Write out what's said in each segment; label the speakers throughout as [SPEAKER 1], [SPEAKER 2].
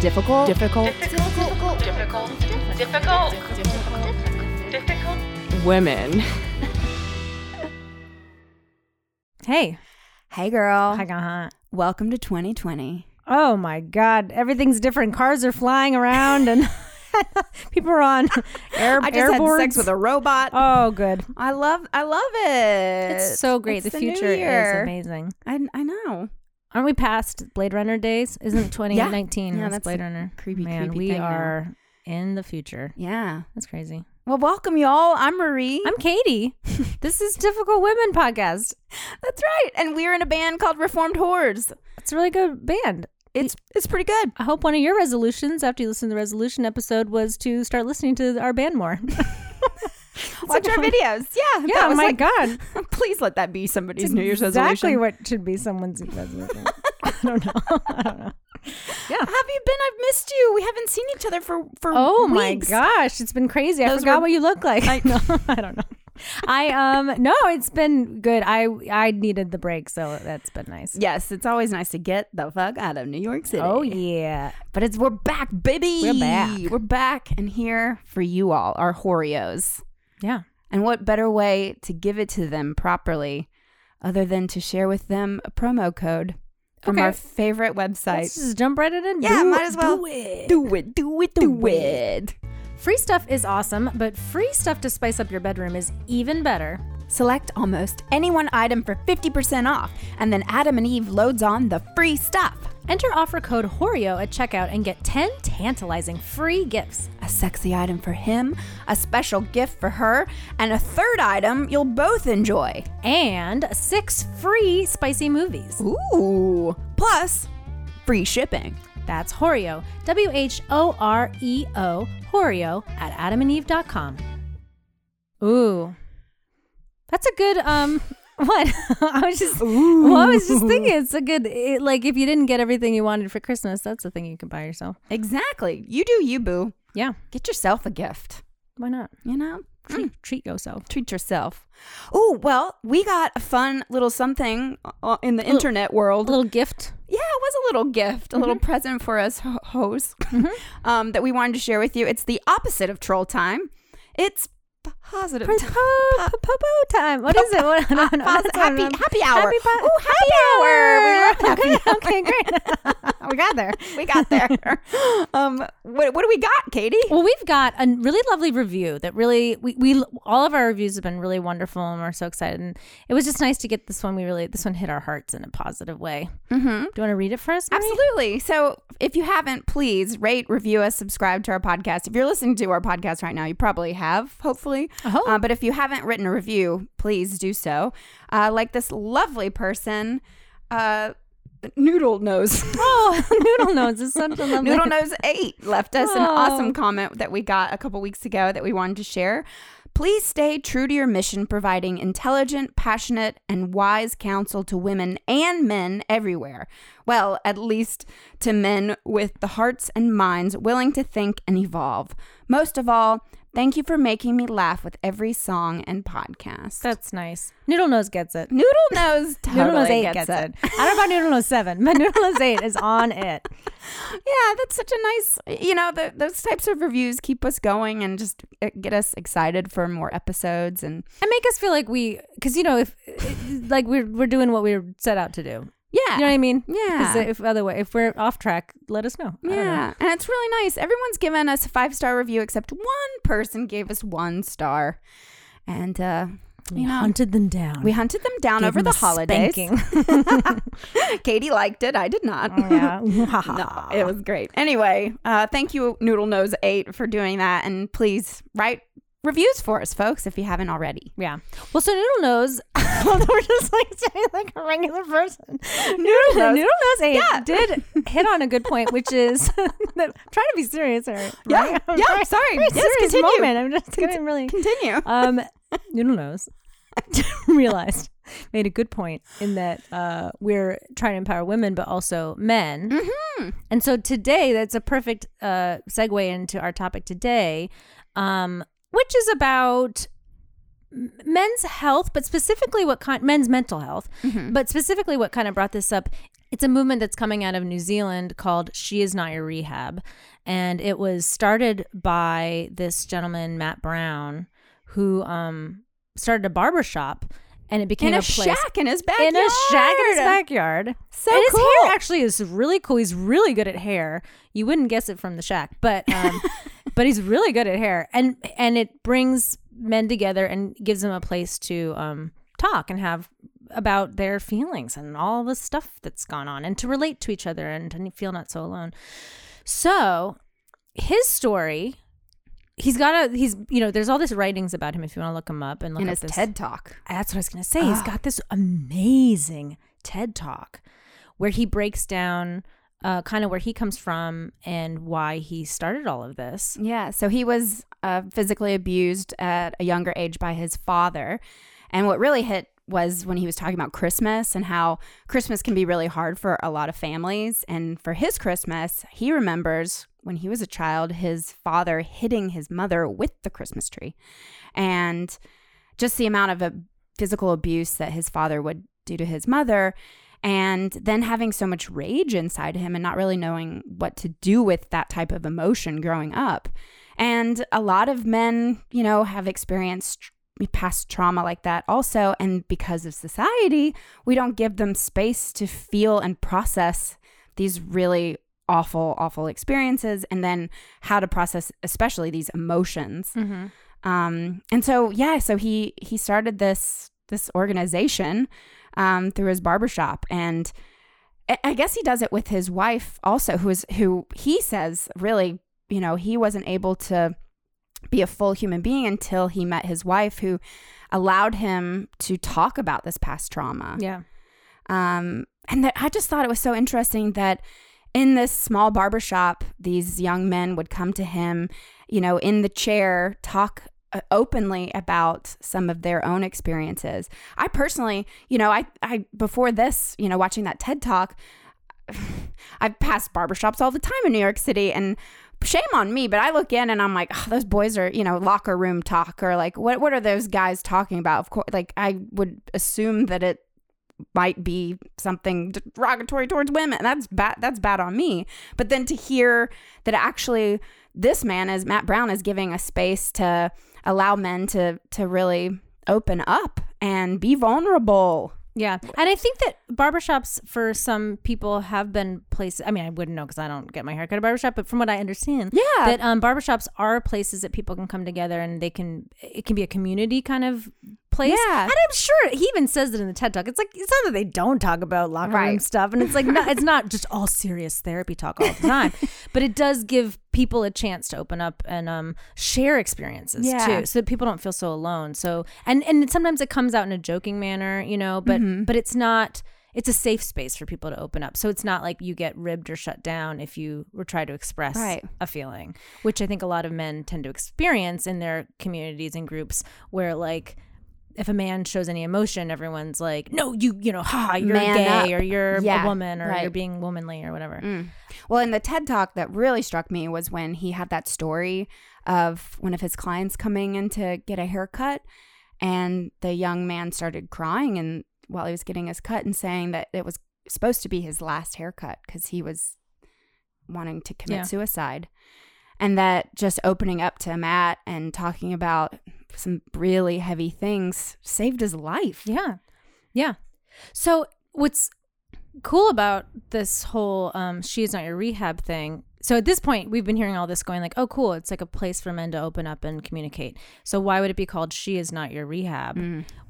[SPEAKER 1] difficult,
[SPEAKER 2] difficult
[SPEAKER 3] difficult, difficult, difficult, difficult, difficult.
[SPEAKER 2] women.
[SPEAKER 1] Hey,
[SPEAKER 4] Hey, girl.
[SPEAKER 1] hi, uh-huh.
[SPEAKER 4] Welcome to 2020.
[SPEAKER 1] Oh my God, everything's different. Cars are flying around, and people are on air.
[SPEAKER 4] I just had
[SPEAKER 1] airboards.
[SPEAKER 4] sex with a robot.
[SPEAKER 1] Oh, good.
[SPEAKER 4] I love, I love it.
[SPEAKER 1] It's so great.
[SPEAKER 4] It's
[SPEAKER 1] the,
[SPEAKER 4] new
[SPEAKER 1] future is
[SPEAKER 4] year.
[SPEAKER 1] amazing.
[SPEAKER 4] I, I know.
[SPEAKER 1] Aren't we past Blade Runner days? Isn't 2019?
[SPEAKER 4] Yeah,
[SPEAKER 1] that's
[SPEAKER 4] that's
[SPEAKER 1] Blade Runner.
[SPEAKER 4] creepy,
[SPEAKER 1] Man,
[SPEAKER 4] creepy
[SPEAKER 1] we
[SPEAKER 4] thing now.
[SPEAKER 1] are in the future.
[SPEAKER 4] Yeah.
[SPEAKER 1] That's crazy.
[SPEAKER 4] Well, welcome, y'all. I'm Marie.
[SPEAKER 1] I'm Katie. this is Difficult Women podcast.
[SPEAKER 4] That's right. And we're in a band called Reformed Whores.
[SPEAKER 1] It's a really good band.
[SPEAKER 4] It's it's pretty good.
[SPEAKER 1] I hope one of your resolutions after you listen to the resolution episode was to start listening to our band more.
[SPEAKER 4] Watch our videos. Yeah.
[SPEAKER 1] yeah, oh my
[SPEAKER 4] like-
[SPEAKER 1] God.
[SPEAKER 4] Please let that be somebody's
[SPEAKER 1] It's
[SPEAKER 4] New Year's
[SPEAKER 1] exactly
[SPEAKER 4] resolution.
[SPEAKER 1] what should be someone's resolution. I don't know. I don't know. Yeah.
[SPEAKER 4] Have you been? I've missed you. We haven't seen each other for for
[SPEAKER 1] Oh my gosh, it's been crazy. I forgot
[SPEAKER 4] were-
[SPEAKER 1] what you look like.
[SPEAKER 4] I-
[SPEAKER 1] no, I don't know. I um no, it's been good. I I needed the break, so that's been nice.
[SPEAKER 4] Yes, it's always nice to get the fuck out of New York City.
[SPEAKER 1] Oh yeah.
[SPEAKER 4] But it's we're back, baby.
[SPEAKER 1] We're back.
[SPEAKER 4] We're back and here for you all, our Whoreos.
[SPEAKER 1] Yeah.
[SPEAKER 4] And what better way to give it to them properly other than to share with them a promo code from
[SPEAKER 1] Okay.
[SPEAKER 4] our favorite website?
[SPEAKER 1] Let's just jump right in.
[SPEAKER 4] and Yeah,
[SPEAKER 1] Do
[SPEAKER 4] might as well.
[SPEAKER 1] Do it.
[SPEAKER 4] Do it, do it, do it.
[SPEAKER 1] Free stuff is awesome, but free stuff to spice up your bedroom is even better.
[SPEAKER 4] Select almost any one item for 50% off, and then Adam and Eve loads on the free stuff.
[SPEAKER 1] Enter offer code WHOREO at checkout and get 10 tantalizing free gifts.
[SPEAKER 4] A sexy item for him, a special gift for her, and a third item you'll both enjoy.
[SPEAKER 1] And six free spicy movies.
[SPEAKER 4] Ooh. Plus, free shipping.
[SPEAKER 1] That's Whoreo, W H O R E O, Whoreo at adamandeve.com. Ooh. That's a good, um, what? I was just, well, I was just thinking it's a good, it, like, if you didn't get everything you wanted for Christmas, that's the thing you can buy yourself.
[SPEAKER 4] Exactly. You do you, boo.
[SPEAKER 1] Yeah.
[SPEAKER 4] Get yourself a gift.
[SPEAKER 1] Why not?
[SPEAKER 4] You know?
[SPEAKER 1] Treat, treat yourself.
[SPEAKER 4] Treat yourself. Oh, well, we got a fun little something uh, in the
[SPEAKER 1] Little-
[SPEAKER 4] internet world.
[SPEAKER 1] A little gift.
[SPEAKER 4] Yeah, it was a little gift, a little present for us ho- hoes um, that we wanted to share with you. It's the opposite of troll time. It's positive
[SPEAKER 1] Po-
[SPEAKER 4] time.
[SPEAKER 1] po- po- po time. What is it? What, no, no,
[SPEAKER 4] happy, happy hour.
[SPEAKER 1] Happy, po-
[SPEAKER 4] Ooh, happy hour. We love happy
[SPEAKER 1] okay, okay, great. we got there.
[SPEAKER 4] We got there. um, what, what do we got, Katie?
[SPEAKER 1] Well, we've got a really lovely review that really we, we all of our reviews have been really wonderful and we're so excited. And it was just nice to get this one. We really this one hit our hearts in a positive way.
[SPEAKER 4] Mm-hmm.
[SPEAKER 1] Do you want to read it for us? Marie?
[SPEAKER 4] Absolutely. So if you haven't, please rate, review us, subscribe to our podcast. If you're listening to our podcast right now, you probably have, hopefully.
[SPEAKER 1] Oh.
[SPEAKER 4] Uh, but if you haven't written a review, please do so. Uh, like this lovely person, uh, Noodle Nose.
[SPEAKER 1] Oh, Noodle Nose is such a lovely.
[SPEAKER 4] Noodle Nose 8 left us an
[SPEAKER 1] Oh.
[SPEAKER 4] awesome comment that we got a couple weeks ago that we wanted to share. Please stay true to your mission, providing intelligent, passionate, and wise counsel to women and men everywhere. Well, at least to men with the hearts and minds willing to think and evolve. Most of all, thank you for making me laugh with every song and podcast.
[SPEAKER 1] That's nice. Noodle Nose gets it.
[SPEAKER 4] Noodle Nose totally
[SPEAKER 1] Noodle Nose 8
[SPEAKER 4] gets,
[SPEAKER 1] gets,
[SPEAKER 4] it.
[SPEAKER 1] it. I don't know about Noodle Nose 7, but Noodle Nose 8 is on it.
[SPEAKER 4] Yeah, that's such a nice, you know, the, those types of reviews keep us going and just uh, get us excited for more episodes. And
[SPEAKER 1] And make us feel like we, because, you know, if, like, we're, we're doing what we were set out to do.
[SPEAKER 4] Yeah,
[SPEAKER 1] You know what I mean?
[SPEAKER 4] Yeah.
[SPEAKER 1] Because if way if we're off track, let us know. I don't know.
[SPEAKER 4] yeah, and it's really nice. Everyone's given us a five star review except one person gave us one star, and uh,
[SPEAKER 1] We
[SPEAKER 4] you know,
[SPEAKER 1] hunted them down.
[SPEAKER 4] we hunted them down
[SPEAKER 1] Gave
[SPEAKER 4] over
[SPEAKER 1] them
[SPEAKER 4] the
[SPEAKER 1] a
[SPEAKER 4] holidays.
[SPEAKER 1] spanking.
[SPEAKER 4] Katie liked it. I did not.
[SPEAKER 1] Oh, yeah.
[SPEAKER 4] no, it was great. Anyway, uh, thank you, Noodle Nose Eight, for doing that, and please write reviews for us, folks, if you haven't already.
[SPEAKER 1] Yeah. Well, so Noodle Nose, we're just like saying like a regular person. Noodle
[SPEAKER 4] Nose.
[SPEAKER 1] Noodle Nose 8
[SPEAKER 4] Yeah.
[SPEAKER 1] did hit on a good point, which is that, I'm trying to be serious here.
[SPEAKER 4] Yeah.
[SPEAKER 1] I'm
[SPEAKER 4] yeah,
[SPEAKER 1] very-
[SPEAKER 4] sorry. Yes,
[SPEAKER 1] serious
[SPEAKER 4] continue.
[SPEAKER 1] moment. I'm just getting really.
[SPEAKER 4] Continue.
[SPEAKER 1] Um, Noodle Nose realized made a good point in that uh, we're trying to empower women, but also men.
[SPEAKER 4] Mm-hmm.
[SPEAKER 1] And so today, that's a perfect uh, segue into our topic today, um, which is about men's health, but specifically what kind men's mental health, but specifically what kind of brought this up. It's a movement that's coming out of New Zealand called She Is Not Your Rehab. And it was started by this gentleman, Matt Brown, who um, started a barber shop and it became
[SPEAKER 4] in a,
[SPEAKER 1] a,
[SPEAKER 4] shack in his backyard.
[SPEAKER 1] in a shack in his backyard.
[SPEAKER 4] So
[SPEAKER 1] and his
[SPEAKER 4] cool.
[SPEAKER 1] hair actually is really cool. He's really good at hair. You wouldn't guess it from the shack, but um, but he's really good at hair, and and it brings men together and gives them a place to um, talk and have about their feelings and all the stuff that's gone on, and to relate to each other and to feel not so alone. So his story. He's got a he's you know there's all this writings about him if you want to look him up and look
[SPEAKER 4] in
[SPEAKER 1] up
[SPEAKER 4] his
[SPEAKER 1] this
[SPEAKER 4] TED talk.
[SPEAKER 1] that's what I was going to say. He's got this amazing TED talk where he breaks down uh, kind of where he comes from and why he started all of this.
[SPEAKER 4] Yeah, so he was uh, physically abused at a younger age by his father. And what really hit was when he was talking about Christmas and how Christmas can be really hard for a lot of families. And for his Christmas, he remembers when he was a child, his father hitting his mother with the Christmas tree. And just the amount of physical abuse that his father would do to his mother. And then having so much rage inside him and not really knowing what to do with that type of emotion growing up. And a lot of men, you know, have experienced past trauma like that also. And because of society, we don't give them space to feel and process these really awful, awful experiences and then how to process, especially these emotions. Um, and so, yeah, so he, he started this, this organization um, through his barbershop and I- guess he does it with his wife also, who is who he says really, you know, he wasn't able to be a full human being until he met his wife, who allowed him to talk about this past trauma.
[SPEAKER 1] Yeah.
[SPEAKER 4] Um, and that I just thought it was so interesting that in this small barbershop, these young men would come to him, you know, in the chair, talk Uh, openly about some of their own experiences. I personally, you know, I, I, before this, you know, watching that TED talk, I've passed barbershops all the time in New York City and shame on me, but I look in and I'm like, oh, those boys are, you know, locker room talk or like, what, what are those guys talking about? Of course, like I would assume that it might be something derogatory towards women. That's bad. That's bad on me. But then to hear that actually this man is Matt Brown is giving a space to allow men to to really open up and be vulnerable.
[SPEAKER 1] Yeah. And I think that barbershops for some people have been places. I mean, I wouldn't know because I don't get my hair cut at a barbershop, but from what I understand,
[SPEAKER 4] Yeah.
[SPEAKER 1] that um, barbershops are places that people can come together and they can, it can be a community kind of place.
[SPEAKER 4] Yeah.
[SPEAKER 1] And I'm sure he even says it in the TED Talk. It's like, it's not that they don't talk about locker room stuff. And it's like, not, it's not just all serious therapy talk all the time, but it does give people a chance to open up and um, share experiences
[SPEAKER 4] Yeah.
[SPEAKER 1] too so that people don't feel so alone so and and sometimes it comes out in a joking manner you know but
[SPEAKER 4] Mm-hmm.
[SPEAKER 1] but it's not it's a safe space for people to open up so it's not like you get ribbed or shut down if you were try to express
[SPEAKER 4] Right.
[SPEAKER 1] a feeling which i think a lot of men tend to experience in their communities and groups where like if a man shows any emotion everyone's like no you you know ha you're
[SPEAKER 4] Man
[SPEAKER 1] gay
[SPEAKER 4] up.
[SPEAKER 1] or you're
[SPEAKER 4] Yeah,
[SPEAKER 1] a woman or you're being womanly or whatever mm.
[SPEAKER 4] Well, in the TED talk that really struck me was when he had that story of one of his clients coming in to get a haircut and the young man started crying and while he was getting his cut and saying that it was supposed to be his last haircut because he was wanting to commit
[SPEAKER 1] Yeah.
[SPEAKER 4] suicide. And that just opening up to Matt and talking about some really heavy things saved his life.
[SPEAKER 1] Yeah. Yeah. So what's cool about this whole um she is not your rehab thing. So at this point we've been hearing all this going like, "Oh cool, it's like a place for men to open up and communicate." So why would it be called she is not your rehab?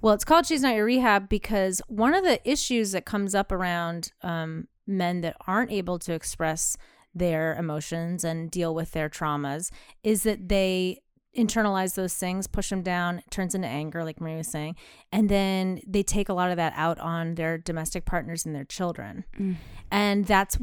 [SPEAKER 1] Well, it's called she's not your rehab because one of the issues that comes up around um men that aren't able to express their emotions and deal with their traumas is that they internalize those things, push them down, turns into anger, like Marie was saying, and then they take a lot of that out on their domestic partners and their children. Mm. And that's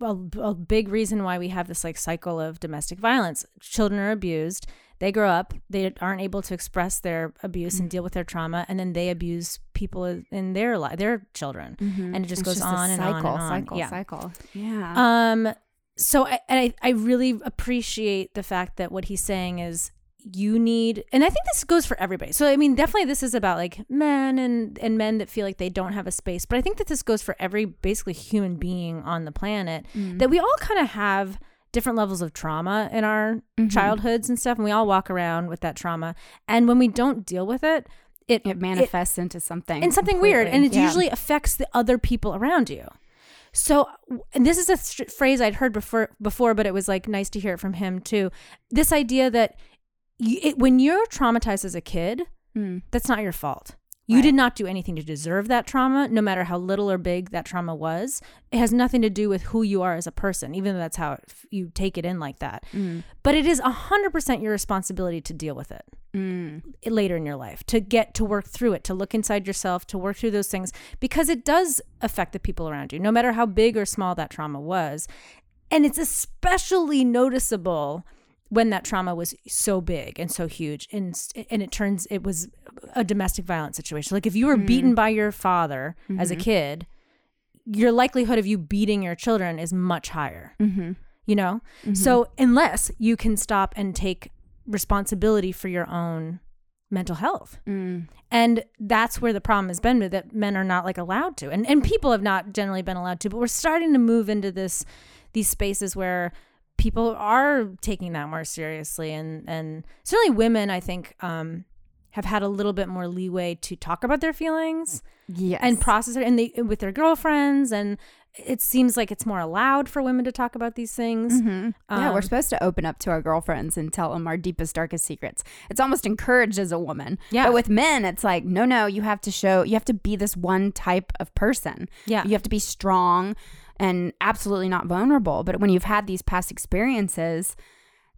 [SPEAKER 1] a, a big reason why we have this like cycle of domestic violence. Children are abused. They grow up, they aren't able to express their abuse and mm. deal with their trauma, and then they abuse people in their life, their children, mm-hmm. and it just
[SPEAKER 4] It's
[SPEAKER 1] goes
[SPEAKER 4] a
[SPEAKER 1] on and
[SPEAKER 4] cycle,
[SPEAKER 1] on and on.
[SPEAKER 4] cycle,
[SPEAKER 1] yeah.
[SPEAKER 4] cycle. Yeah.
[SPEAKER 1] Um, so I, and I, I really appreciate the fact that what he's saying is you need and i think this goes for everybody so i mean definitely this is about like men and and men that feel like they don't have a space but i think that this goes for every basically human being on the planet
[SPEAKER 4] Mm.
[SPEAKER 1] that we all kind of have different levels of trauma in our
[SPEAKER 4] Mm-hmm.
[SPEAKER 1] childhoods and stuff and we all walk around with that trauma and when we don't deal with it it
[SPEAKER 4] It manifests into something.
[SPEAKER 1] and something weird and it.
[SPEAKER 4] Yeah.
[SPEAKER 1] usually affects the other people around you so and this is a st- phrase i'd heard before before but it was like nice to hear it from him too this idea that it, when you're traumatized as a kid
[SPEAKER 4] Mm.
[SPEAKER 1] that's not your fault you did not do anything to deserve that trauma no matter how little or big that trauma was it has nothing to do with who you are as a person even though that's how it, you take it in like that
[SPEAKER 4] Mm.
[SPEAKER 1] but it is 100% your responsibility to deal with it
[SPEAKER 4] Mm.
[SPEAKER 1] later in your life to get to work through it to look inside yourself to work through those things because it does affect the people around you no matter how big or small that trauma was and it's especially noticeable when that trauma was so big and so huge and and it turns it was a domestic violence situation. Like if you were beaten by your father as a kid your likelihood of you beating your children is much higher
[SPEAKER 4] Mm-hmm.
[SPEAKER 1] you know? So unless you can stop and take responsibility for your own mental health.
[SPEAKER 4] Mm.
[SPEAKER 1] and that's where the problem has been that men are not like allowed to. And and people have not generally been allowed to but we're starting to move into this these spaces where people are taking that more seriously and and certainly women i think um have had a little bit more leeway to talk about their feelings
[SPEAKER 4] Yes.
[SPEAKER 1] and process it and they with their girlfriends and it seems like it's more allowed for women to talk about these things
[SPEAKER 4] Mhm. yeah, we're
[SPEAKER 1] Um,
[SPEAKER 4] supposed to open up to our girlfriends and tell them our deepest, darkest secrets. It's almost encouraged as a woman.
[SPEAKER 1] Yeah.
[SPEAKER 4] But with men, it's like, no, no, you have to show, you have to be this one type of person.
[SPEAKER 1] Yeah.
[SPEAKER 4] You have to be strong and absolutely not vulnerable. But when you've had these past experiences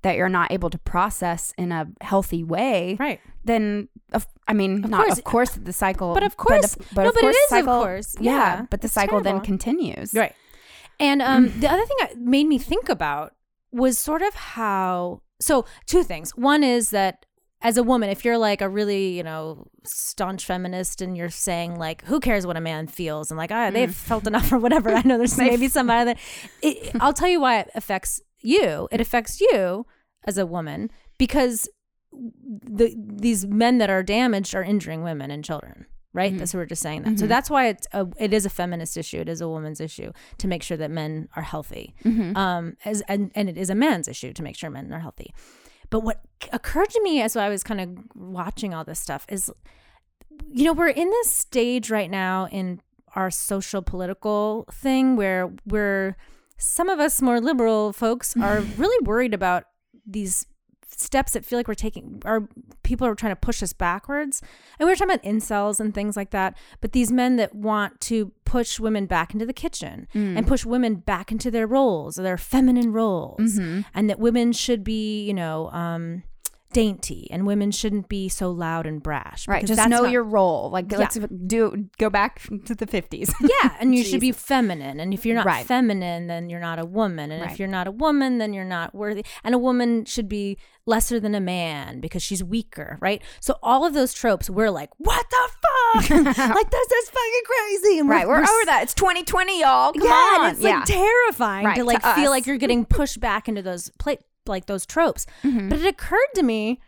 [SPEAKER 4] that you're not able to process in a healthy way,
[SPEAKER 1] right
[SPEAKER 4] then of, I mean,
[SPEAKER 1] Of
[SPEAKER 4] not
[SPEAKER 1] course.
[SPEAKER 4] of course the cycle,
[SPEAKER 1] But of course-
[SPEAKER 4] the- but
[SPEAKER 1] no,
[SPEAKER 4] of
[SPEAKER 1] but it
[SPEAKER 4] course
[SPEAKER 1] is,
[SPEAKER 4] the
[SPEAKER 1] of
[SPEAKER 4] cycle,
[SPEAKER 1] course.
[SPEAKER 4] yeah.
[SPEAKER 1] Yeah,
[SPEAKER 4] But the cycle then continues,
[SPEAKER 1] Right. And um, the other thing that made me think about was sort of how. So, two things. One is that as a woman, if you're like a really, you know, staunch feminist and you're saying, like, who cares what a man feels? And like, ah, they've felt enough or whatever. I know there's maybe some out of that. It, I'll tell you why it affects you. It affects you as a woman because the these men that are damaged are injuring women and children right that's what we're just saying that so that's why it's a, it is a feminist issue it is a woman's issue to make sure that men are healthy um as and, and it is a man's issue to make sure men are healthy but what occurred to me as I was kind of watching all this stuff is you know we're in this stage right now in our social political thing where we're some of us more liberal folks are really worried about these steps that feel like we're taking our people are trying to push us backwards. And we were talking about incels and things like that but these men that want to push women back into the kitchen and push women back into their roles their feminine roles and that women should be you know um dainty and women shouldn't be so loud and brash
[SPEAKER 4] Right. Just know
[SPEAKER 1] not-
[SPEAKER 4] your role. Like
[SPEAKER 1] Yeah.
[SPEAKER 4] let's do go back to the fifties.
[SPEAKER 1] yeah and you should be feminine and if you're not
[SPEAKER 4] Right.
[SPEAKER 1] feminine then you're not a woman and
[SPEAKER 4] Right.
[SPEAKER 1] if you're not a woman then you're not worthy and a woman should be lesser than a man because she's weaker right so all of those tropes we're like what the fuck like this is fucking crazy and
[SPEAKER 4] right. We're,
[SPEAKER 1] s-
[SPEAKER 4] over that. It's 2020 y'all. Come
[SPEAKER 1] yeah
[SPEAKER 4] on.
[SPEAKER 1] it's like terrifying
[SPEAKER 4] Right,
[SPEAKER 1] to
[SPEAKER 4] to
[SPEAKER 1] like feel
[SPEAKER 4] us.
[SPEAKER 1] like you're getting pushed back into those pla- like those tropes
[SPEAKER 4] Mm-hmm.
[SPEAKER 1] but it occurred to me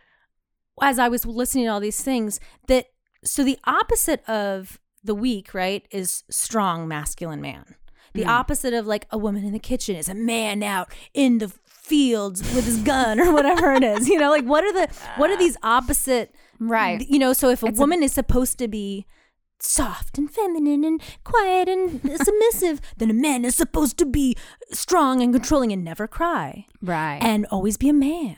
[SPEAKER 1] as I was listening to all these things that so the opposite of the weak, right, is strong masculine man. The opposite of like a woman in the kitchen is a man out in the fields with his gun or whatever it is. You know, like what are the what are these opposite
[SPEAKER 4] Right.
[SPEAKER 1] You know, so if a woman is supposed to be soft and feminine and quiet and submissive, then a man is supposed to be strong and controlling and never cry
[SPEAKER 4] Right.
[SPEAKER 1] and always be a man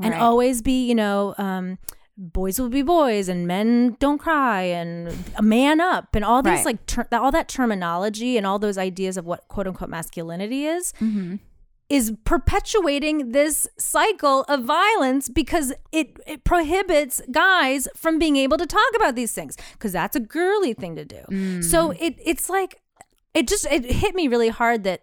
[SPEAKER 1] and
[SPEAKER 4] Right.
[SPEAKER 1] always be you know um boys will be boys and men don't cry and a man up and all these
[SPEAKER 4] Right.
[SPEAKER 1] like ter- all that terminology and all those ideas of what quote unquote masculinity is
[SPEAKER 4] Mm-hmm.
[SPEAKER 1] Is perpetuating this cycle of violence because it, it prohibits guys from being able to talk about these things because that's a girly thing to do so
[SPEAKER 4] Mm.
[SPEAKER 1] it it's like it just it hit me really hard that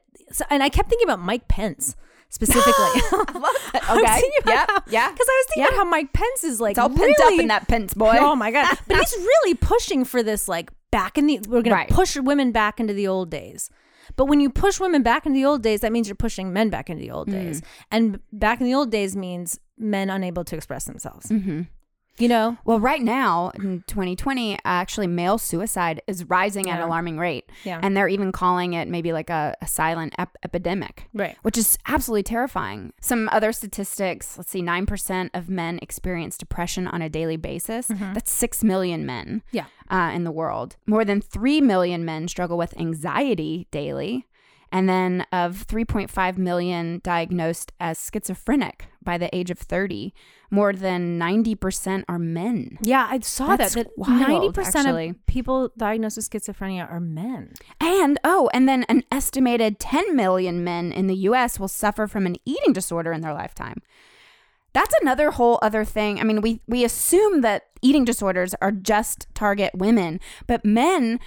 [SPEAKER 1] and i kept thinking about mike pence specifically I was
[SPEAKER 4] Okay. Yeah,
[SPEAKER 1] how-
[SPEAKER 4] yeah,
[SPEAKER 1] Because I was thinking
[SPEAKER 4] yeah.
[SPEAKER 1] about how Mike Pence is like
[SPEAKER 4] it's all pent
[SPEAKER 1] really,
[SPEAKER 4] up in that Pence boy.
[SPEAKER 1] Oh my god! But he's really pushing for this, like back in the we're gonna
[SPEAKER 4] Right.
[SPEAKER 1] push women back into the old days. But when you push women back into the old days, that means you're pushing men back into the old days. And back in the old days means men unable to express themselves.
[SPEAKER 4] Mm-hmm.
[SPEAKER 1] You know?
[SPEAKER 4] Well, right now in 2020, actually, male suicide is rising at an alarming rate.
[SPEAKER 1] Yeah.
[SPEAKER 4] And they're even calling it maybe like a, a silent ep- epidemic.
[SPEAKER 1] Right.
[SPEAKER 4] Which is absolutely terrifying. Some other statistics let's see, 9% of men experience depression on a daily basis. That's 6 million men
[SPEAKER 1] Yeah.
[SPEAKER 4] uh, in the world. More than 3 million men struggle with anxiety daily. And then of 3.5 million diagnosed as schizophrenic by the age of 30, more than 90% are men.
[SPEAKER 1] Yeah, I saw
[SPEAKER 4] That's
[SPEAKER 1] that. That
[SPEAKER 4] wild,
[SPEAKER 1] ninety percent
[SPEAKER 4] actually.
[SPEAKER 1] of people diagnosed with schizophrenia are men.
[SPEAKER 4] And oh, and then an estimated 10 million men in the US will suffer from an eating disorder in their lifetime. That's another whole other thing. I mean, we we assume that eating disorders are just target women, but men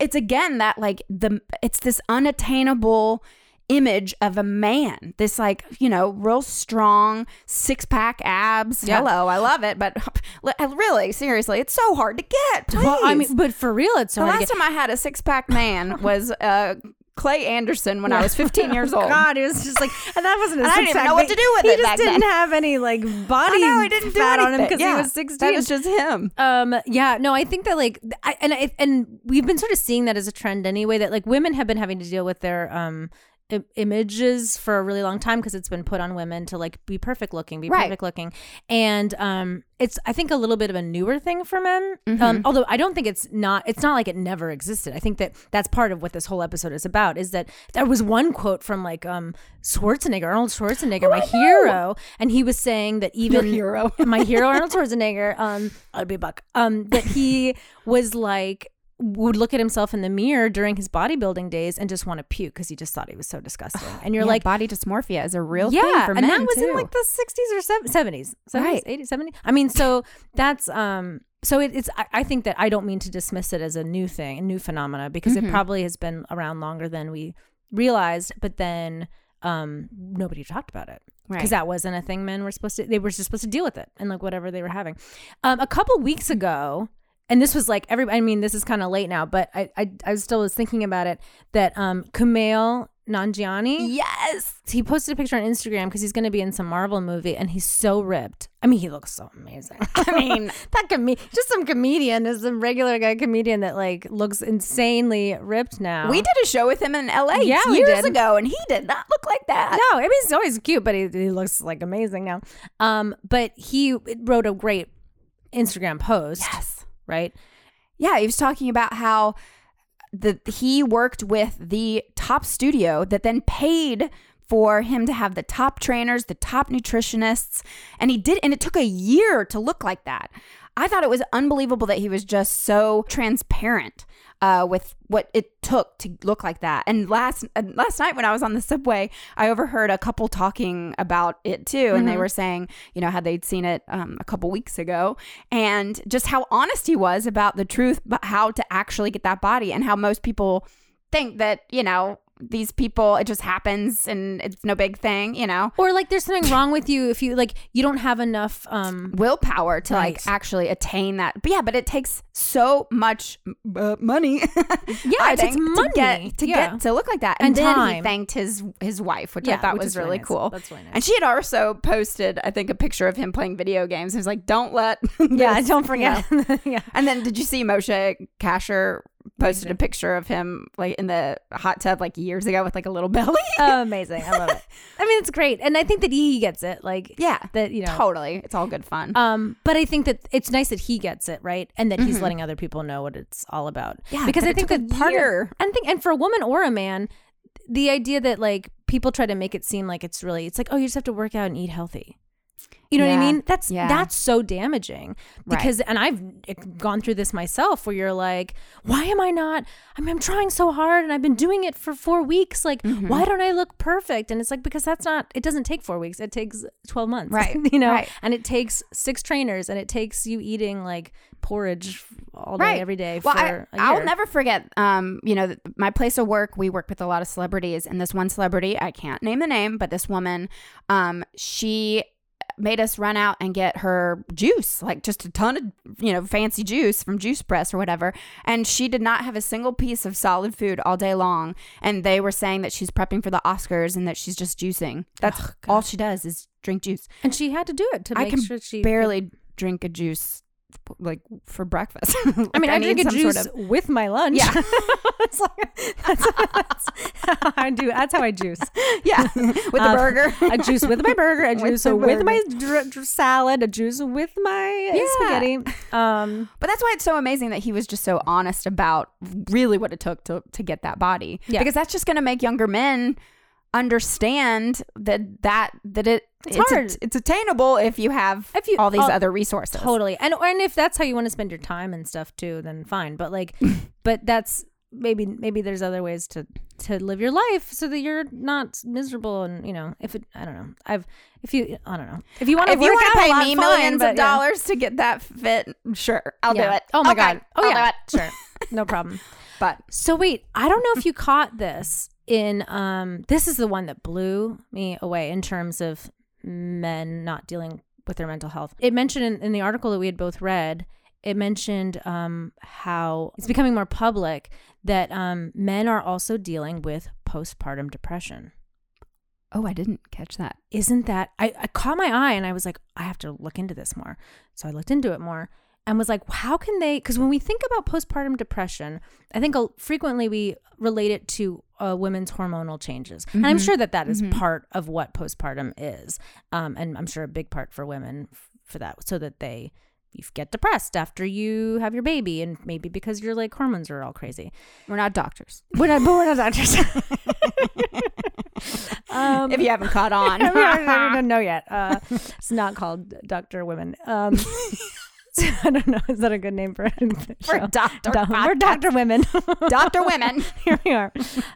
[SPEAKER 4] it's again that like the it's this unattainable image of a man. This like, you know, real strong six-pack abs.
[SPEAKER 1] Yeah.
[SPEAKER 4] Hello, I love it, but really, seriously, it's so hard to get. Please.
[SPEAKER 1] Well, I mean, but for real, it's so
[SPEAKER 4] The
[SPEAKER 1] hard to
[SPEAKER 4] last time I had a six pack man was uh, Clay Anderson when I was 15 years old.
[SPEAKER 1] God, it was just like, and that wasn't. A
[SPEAKER 4] I didn't know what to do with
[SPEAKER 1] he
[SPEAKER 4] it
[SPEAKER 1] He
[SPEAKER 4] just
[SPEAKER 1] didn't
[SPEAKER 4] then.
[SPEAKER 1] have any like body
[SPEAKER 4] I know, he didn't do
[SPEAKER 1] fat on him because
[SPEAKER 4] Yeah,
[SPEAKER 1] he was sixteen.
[SPEAKER 4] That was just him.
[SPEAKER 1] Um. Yeah. No. I think that like, I, and I, and we've been sort of seeing that as a trend anyway. That like women have been having to deal with their um i- images for a really long time because it's been put on women to like be perfect looking, be
[SPEAKER 4] Right.
[SPEAKER 1] perfect looking, and um, it's I think a little bit of a newer thing for men.
[SPEAKER 4] Mm-hmm.
[SPEAKER 1] Um, although I don't think it's not. It's not like it never existed. I think that that's part of what this whole episode is about. Is that there was one quote from like um Schwarzenegger, Arnold Schwarzenegger, my hero, and he was saying that even
[SPEAKER 4] hero.
[SPEAKER 1] my hero Arnold Schwarzenegger, um, I'd be a buck. Um, that he was like would look at himself in the mirror during his bodybuilding days and just want to puke because he just thought he was so disgusting. And you're
[SPEAKER 4] Yeah,
[SPEAKER 1] like,
[SPEAKER 4] body dysmorphia is a real
[SPEAKER 1] yeah,
[SPEAKER 4] thing for
[SPEAKER 1] and
[SPEAKER 4] men
[SPEAKER 1] that was
[SPEAKER 4] too.
[SPEAKER 1] in like the 60s or sev- 70s, 70s,
[SPEAKER 4] Right.
[SPEAKER 1] 80s, 70s. I mean, so that's um. So it, it's. I, I think that I don't mean to dismiss it as a new thing, a new phenomena, because
[SPEAKER 4] Mm-hmm.
[SPEAKER 1] it probably has been around longer than we realized. But then, um, nobody talked about it because
[SPEAKER 4] Right.
[SPEAKER 1] that wasn't a thing men were supposed to. They were just supposed to deal with it and like whatever they were having. Um, a couple weeks ago, and this was like every. I mean, this is kind of late now, but I, I I still was thinking about it that um Kumail Nanjiani
[SPEAKER 4] yes.
[SPEAKER 1] he posted a picture on Instagram because he's going to be in some Marvel movie, and he's so ripped. I mean, he looks so amazing. I mean, that com- just some comedian is some regular guy comedian that like looks insanely ripped now.
[SPEAKER 4] We did a show with him in LA
[SPEAKER 1] Yeah,
[SPEAKER 4] years ago, and he did not look like that.
[SPEAKER 1] no, I mean he's always cute, but he, he looks like amazing now. Um, but he wrote a great Instagram post.
[SPEAKER 4] Yes.
[SPEAKER 1] Right.
[SPEAKER 4] Yeah, he was talking about how the he worked with the top studio that then paid for him to have the top trainers, the top nutritionists, and he did and it took a year to look like that. I thought it was unbelievable that he was just so transparent uh, with what it took to look like that. And last and last night when I was on the subway, I overheard a couple talking about it too, and they were saying, you know, how they'd seen it um, a couple weeks ago, and just how honest he was about the truth, but how to actually get that body, and how most people think that you know these people it just happens and it's no big thing, you know.
[SPEAKER 1] Or like there's something wrong with you if you like you don't have enough um
[SPEAKER 4] willpower to like actually attain that. But yeah, but it takes so much uh, money.
[SPEAKER 1] Yeah,
[SPEAKER 4] I
[SPEAKER 1] it takes money.
[SPEAKER 4] to get to
[SPEAKER 1] Yeah.
[SPEAKER 4] get to look like that. And,
[SPEAKER 1] And
[SPEAKER 4] then he thanked his his wife, which I thought
[SPEAKER 1] which
[SPEAKER 4] was
[SPEAKER 1] really
[SPEAKER 4] really
[SPEAKER 1] nice.
[SPEAKER 4] cool.
[SPEAKER 1] That's really nice.
[SPEAKER 4] And she had also posted, I think, a picture of him playing video games. He was like, "Don't let
[SPEAKER 1] yeah, don't forget.
[SPEAKER 4] know.
[SPEAKER 1] yeah.
[SPEAKER 4] And then did you see Moshe Kasher posted a picture of him like in the hot tub like years ago with like a little belly?
[SPEAKER 1] Oh, amazing. I love it. I mean, it's great. And I think that he gets it. Like,
[SPEAKER 4] yeah,
[SPEAKER 1] that, you know.
[SPEAKER 4] totally. It's all good fun.
[SPEAKER 1] Um, but I think that it's nice that he gets it, right? And that he's letting other people know what it's all about.
[SPEAKER 4] Mm-hmm. Yeah,
[SPEAKER 1] Because I think that part of and think and for a woman or a man, the idea that like people try to make it seem like it's really it's like, oh, you just have to work out and eat healthy. You know what I mean? That's
[SPEAKER 4] Yeah.
[SPEAKER 1] that's so damaging
[SPEAKER 4] Right.
[SPEAKER 1] because and I've gone through this myself where you're like, why am I not? I mean, I'm trying so hard and I've been doing it for 4 weeks. Like,
[SPEAKER 4] Mm-hmm.
[SPEAKER 1] why don't I look perfect? And it's like because that's not it doesn't take 4 weeks. It takes 12 months.
[SPEAKER 4] Right.
[SPEAKER 1] you know?
[SPEAKER 4] Right.
[SPEAKER 1] And it takes six trainers and it takes you eating like porridge all day every day
[SPEAKER 4] well,
[SPEAKER 1] for
[SPEAKER 4] I, I'll never forget. Um, you know, my place of work, we work with a lot of celebrities, and this one celebrity, I can't name the name, but this woman, um, she made us run out and get her juice, like just a ton of, you know, fancy juice from Juice Press or whatever. And she did not have a single piece of solid food all day long. And they were saying that she's prepping for the Oscars and that she's just juicing. That's all she does is drink juice.
[SPEAKER 1] And she had to do it to
[SPEAKER 4] I
[SPEAKER 1] make sure she
[SPEAKER 4] barely drink a juice like for breakfast.
[SPEAKER 1] I mean, I,
[SPEAKER 4] need
[SPEAKER 1] drink a
[SPEAKER 4] some
[SPEAKER 1] juice
[SPEAKER 4] sort of-
[SPEAKER 1] with my lunch.
[SPEAKER 4] Yeah.
[SPEAKER 1] it's like, that's, that's how I do. That's how I juice.
[SPEAKER 4] yeah, with the
[SPEAKER 1] Um,
[SPEAKER 4] burger.
[SPEAKER 1] a juice with my burger, a juice
[SPEAKER 4] the
[SPEAKER 1] with my dr- dr- salad, a juice with my
[SPEAKER 4] Yeah.
[SPEAKER 1] spaghetti. Um,
[SPEAKER 4] But that's why it's so amazing that he was just so honest about really what it took to to get that body.
[SPEAKER 1] Yeah.
[SPEAKER 4] Because that's just going to make younger men understand that that that it
[SPEAKER 1] It's
[SPEAKER 4] a-
[SPEAKER 1] hard.
[SPEAKER 4] it's attainable if you have
[SPEAKER 1] If you-
[SPEAKER 4] all these
[SPEAKER 1] all-
[SPEAKER 4] other resources.
[SPEAKER 1] totally. And and if that's how you want to spend your time and stuff too, then fine. But like, but that's maybe maybe there's other ways to to live your life so that you're not miserable. And you know, if it, I don't know, I've if you, I don't know, if you want to
[SPEAKER 4] If you
[SPEAKER 1] want to
[SPEAKER 4] pay me millions of
[SPEAKER 1] yeah.
[SPEAKER 4] dollars to get that fit, sure, I'll
[SPEAKER 1] Yeah.
[SPEAKER 4] do it.
[SPEAKER 1] Oh my
[SPEAKER 4] Okay,
[SPEAKER 1] god. Oh
[SPEAKER 4] I'll
[SPEAKER 1] yeah.
[SPEAKER 4] do it.
[SPEAKER 1] Sure. No problem.
[SPEAKER 4] But
[SPEAKER 1] So wait, I don't know if you caught this in um this is the one that blew me away in terms of men not dealing with their mental health. It mentioned in, in the article that we had both read, it mentioned um how it's becoming more public that um men are also dealing with postpartum depression.
[SPEAKER 4] oh, I didn't catch that.
[SPEAKER 1] Isn't that I, I caught my eye and I was like, I have to look into this more. So I looked into it more and was like, how can they? Because when we think about postpartum depression, I think frequently we relate it to uh, women's hormonal changes, and I'm sure that that is part of what postpartum is, um, and I'm sure a big part for women f- for that, so that they you get depressed after you have your baby, and maybe because your like hormones are all crazy.
[SPEAKER 4] We're not doctors.
[SPEAKER 1] We're not, but we're not doctors. um,
[SPEAKER 4] if you haven't caught on.
[SPEAKER 1] I don't know yet. Uh, it's not called Doctor Women. Um, I don't know. Is that a good name for it?
[SPEAKER 4] For Dr.
[SPEAKER 1] We're Doctor Women.
[SPEAKER 4] Doctor Women.
[SPEAKER 1] Here we are.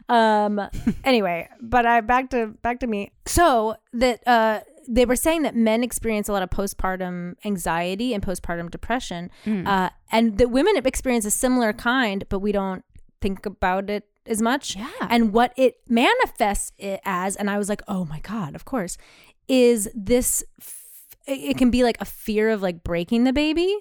[SPEAKER 1] Um, anyway, but I back to back to me. So that uh, they were saying that men experience a lot of postpartum anxiety and postpartum depression, uh, and that women experience a similar kind, but we don't think about it as much.
[SPEAKER 4] Yeah.
[SPEAKER 1] And what it manifests it as, and I was like, oh my god, of course, is this. It can be like a fear of like breaking the baby.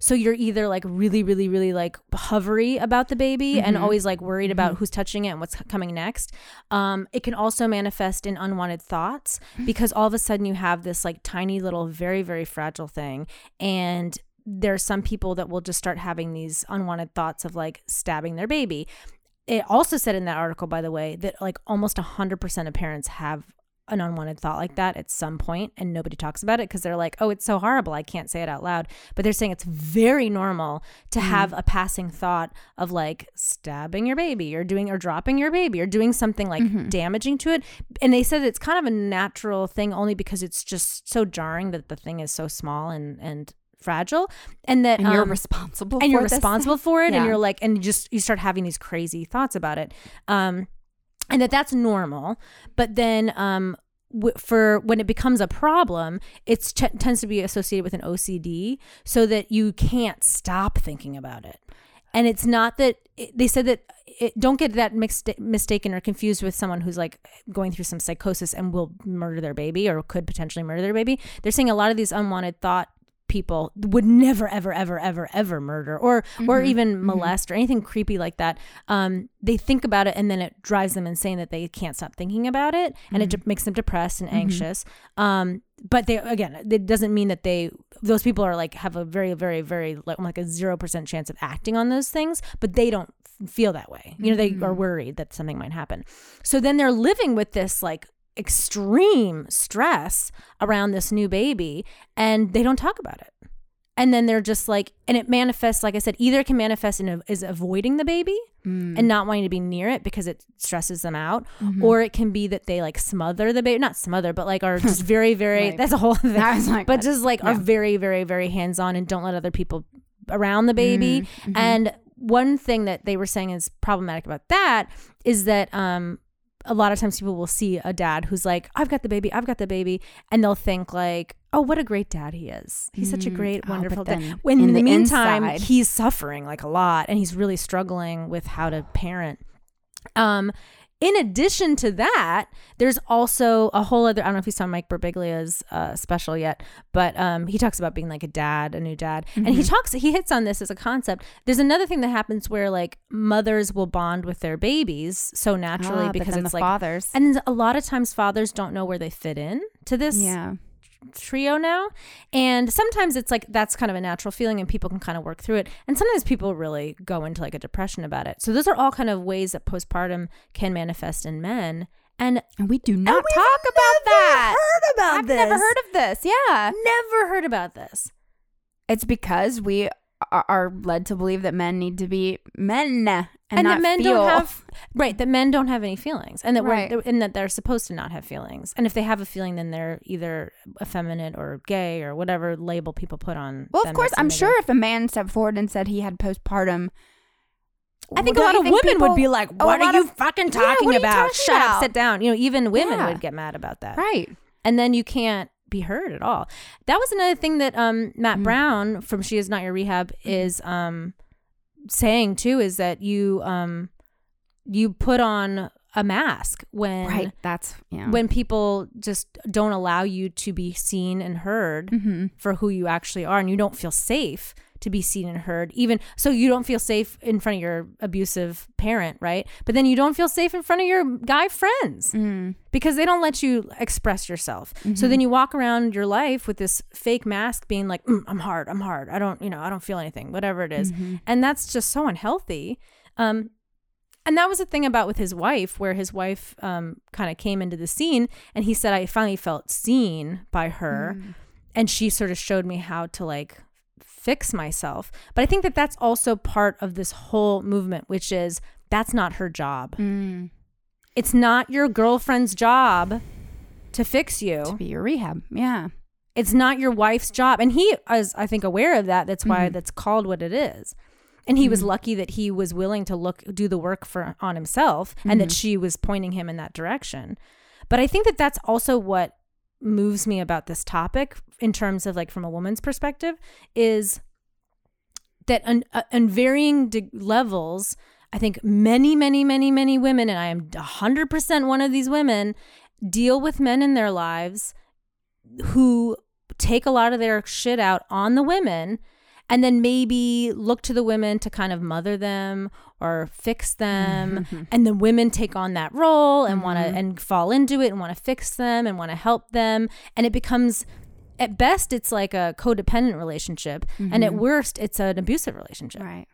[SPEAKER 1] So you're either like really, really, really like hovery about the baby and mm-hmm. always like worried about mm-hmm. who's touching it and what's coming next. Um, it can also manifest in unwanted thoughts mm. because all of a sudden you have this like tiny little, very, very fragile thing. And there are some people that will just start having these unwanted thoughts of like stabbing their baby. It also said in that article, by the way, that like almost 100% of parents have an unwanted thought like that at some point and nobody talks about it because they're like oh it's so horrible i can't say it out loud. But they're saying it's very normal to have a passing thought of like stabbing your baby or doing or dropping your baby or doing something like damaging to it. And they said it's kind of a natural thing only because it's just so jarring that the thing is so small and and fragile and that
[SPEAKER 4] And you're
[SPEAKER 1] um,
[SPEAKER 4] responsible
[SPEAKER 1] and you're responsible
[SPEAKER 4] thing?
[SPEAKER 1] for it
[SPEAKER 4] Yeah.
[SPEAKER 1] and you're like and you just you start having these crazy thoughts about it. Um and that that's normal but then um w- for when it becomes a problem it t- tends to be associated with an ocd so that you can't stop thinking about it. And it's not that it, they said that it, don't get that mixed mistaken or confused with someone who's like going through some psychosis and will murder their baby or could potentially murder their baby. They're saying a lot of these unwanted thought people would never ever ever ever ever murder or or mm-hmm. even mm-hmm. molest or anything creepy like that. Um they think about it and then it drives them insane that they can't stop thinking about it and it mm-hmm. de- makes them depressed and anxious. Um but they again it doesn't mean that they those people are like have a very very very like like a 0% chance of acting on those things but they don't feel that way. You know they are worried that something might happen. So then they're living with this like extreme stress around this new baby and they don't talk about it. And then they're just like and it manifests like i said either it can manifest in a, is avoiding the baby and not wanting to be near it because it stresses them out or it can be that they like smother the baby not smother but like are just very very
[SPEAKER 4] Right.
[SPEAKER 1] that's a whole thing
[SPEAKER 4] like,
[SPEAKER 1] but just like are very very very hands on and don't let other people around the baby.
[SPEAKER 4] Mm-hmm.
[SPEAKER 1] and one thing that they were saying is problematic about that is that um a lot of times people will see a dad who's like i've got the baby i've got the baby and they'll think like oh what a great dad he is. He's such a great
[SPEAKER 4] Oh,
[SPEAKER 1] wonderful dad. when in,
[SPEAKER 4] in
[SPEAKER 1] the,
[SPEAKER 4] the
[SPEAKER 1] meantime
[SPEAKER 4] inside-
[SPEAKER 1] he's suffering like a lot and he's really struggling with how to parent. Um in addition to that, there's also a whole other. I don't know if you saw Mike Birbiglia's uh, special yet, but um, he talks about being like a dad, a new dad, and
[SPEAKER 4] Mm-hmm.
[SPEAKER 1] he talks. He hits on this as a concept. There's another thing that happens where like mothers will bond with their babies so naturally
[SPEAKER 4] Ah,
[SPEAKER 1] because it's
[SPEAKER 4] the
[SPEAKER 1] like
[SPEAKER 4] fathers.
[SPEAKER 1] and a lot of times fathers don't know where they fit in to this
[SPEAKER 4] yeah.
[SPEAKER 1] Trio now. And sometimes it's like that's kind of a natural feeling and people can kind of work through it. And sometimes people really go into like a depression about it. So those are all kind of ways that postpartum can manifest in men. And
[SPEAKER 4] And we do not talk about that.
[SPEAKER 1] heard about
[SPEAKER 4] I've never heard of this. Yeah.
[SPEAKER 1] never heard about this.
[SPEAKER 4] It's because we are, are led to believe that men need to be men and,
[SPEAKER 1] And,
[SPEAKER 4] not
[SPEAKER 1] that men
[SPEAKER 4] feel.
[SPEAKER 1] don't have right, that men don't have any feelings. And that
[SPEAKER 4] Right.
[SPEAKER 1] we're and that they're supposed to not have feelings. And if they have a feeling then they're either effeminate or gay or whatever label people put on.
[SPEAKER 4] Well, of course, I'm sure if a man stepped forward and said he had postpartum,
[SPEAKER 1] I think a lot of women
[SPEAKER 4] people-
[SPEAKER 1] would be like, "What are you
[SPEAKER 4] of-
[SPEAKER 1] fucking talking
[SPEAKER 4] you
[SPEAKER 1] about?
[SPEAKER 4] talking
[SPEAKER 1] Shut
[SPEAKER 4] about?"
[SPEAKER 1] up, sit down." You know, even women
[SPEAKER 4] Yeah.
[SPEAKER 1] would get mad about that,
[SPEAKER 4] right?
[SPEAKER 1] and then you can't be heard at all. That was another thing that um, Matt
[SPEAKER 4] Mm.
[SPEAKER 1] Brown from She Is Not Your Rehab is um, saying too is that you um, you put on a mask when
[SPEAKER 4] Right. That's yeah.
[SPEAKER 1] when people just don't allow you to be seen and heard
[SPEAKER 4] hmm
[SPEAKER 1] for who you actually are and you don't feel safe to be seen and heard even so you don't feel safe in front of your abusive parent right but then you don't feel safe in front of your guy friends
[SPEAKER 4] Mm.
[SPEAKER 1] because they don't let you express yourself so
[SPEAKER 4] Mm-hmm.
[SPEAKER 1] then you walk around your life with this fake mask being like mm, i'm hard i'm hard i don't you know i don't feel anything whatever it is.
[SPEAKER 4] Mm-hmm.
[SPEAKER 1] and that's just so unhealthy um and that was the thing about with his wife where his wife um, kind of came into the scene and he said i finally felt seen by her
[SPEAKER 4] Mm.
[SPEAKER 1] and she sort of showed me how to like fix myself but i think that that's also part of this whole movement which is that's not her job
[SPEAKER 4] Mm.
[SPEAKER 1] it's not your girlfriend's job to fix you, To
[SPEAKER 4] be your rehab. Yeah.
[SPEAKER 1] it's not your wife's job and he is i think aware of that that's why
[SPEAKER 4] Mhm.
[SPEAKER 1] that's called what it is and he was lucky that he was willing to look do the work for on himself and that she was pointing him in that direction. But i think that that's also what moves me about this topic in terms of like from a woman's perspective is that on, uh, on varying de- levels i think many many many many women and i am 100% one of these women deal with men in their lives who take a lot of their shit out on the women and then maybe look to the women to kind of mother them or fix them. Mm-hmm. And the women take on that role and want to mm-hmm. and fall into it and want to fix them and want to help them. And it becomes at best it's like a codependent relationship. And at mm-hmm. worst it's an abusive relationship.
[SPEAKER 4] Right.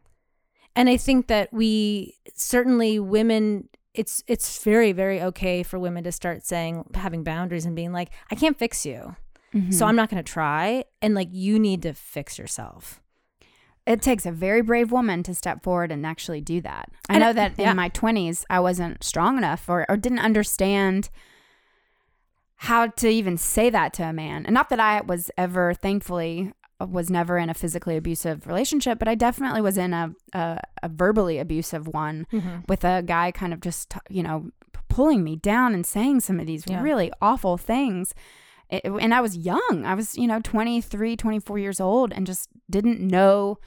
[SPEAKER 1] and i think that we certainly women it's it's very very okay for women to start saying having boundaries and being like i can't fix you.
[SPEAKER 4] Mm-hmm.
[SPEAKER 1] so i'm not going to try. And like you need to fix yourself
[SPEAKER 4] It takes a very brave woman to step forward and actually do that. I
[SPEAKER 1] And-
[SPEAKER 4] know that
[SPEAKER 1] yeah.
[SPEAKER 4] in my 20s, I wasn't strong enough or, or didn't understand how to even say that to a man. And not that I was ever, thankfully, uh, was never in a physically abusive relationship, but I definitely was in a, a, a verbally abusive one mm-hmm. with a guy kind of just, you know, pulling me down and saying some of these
[SPEAKER 1] Yeah.
[SPEAKER 4] really awful things. It, and I was young. I was, you know, 23, 24 years old and just didn't know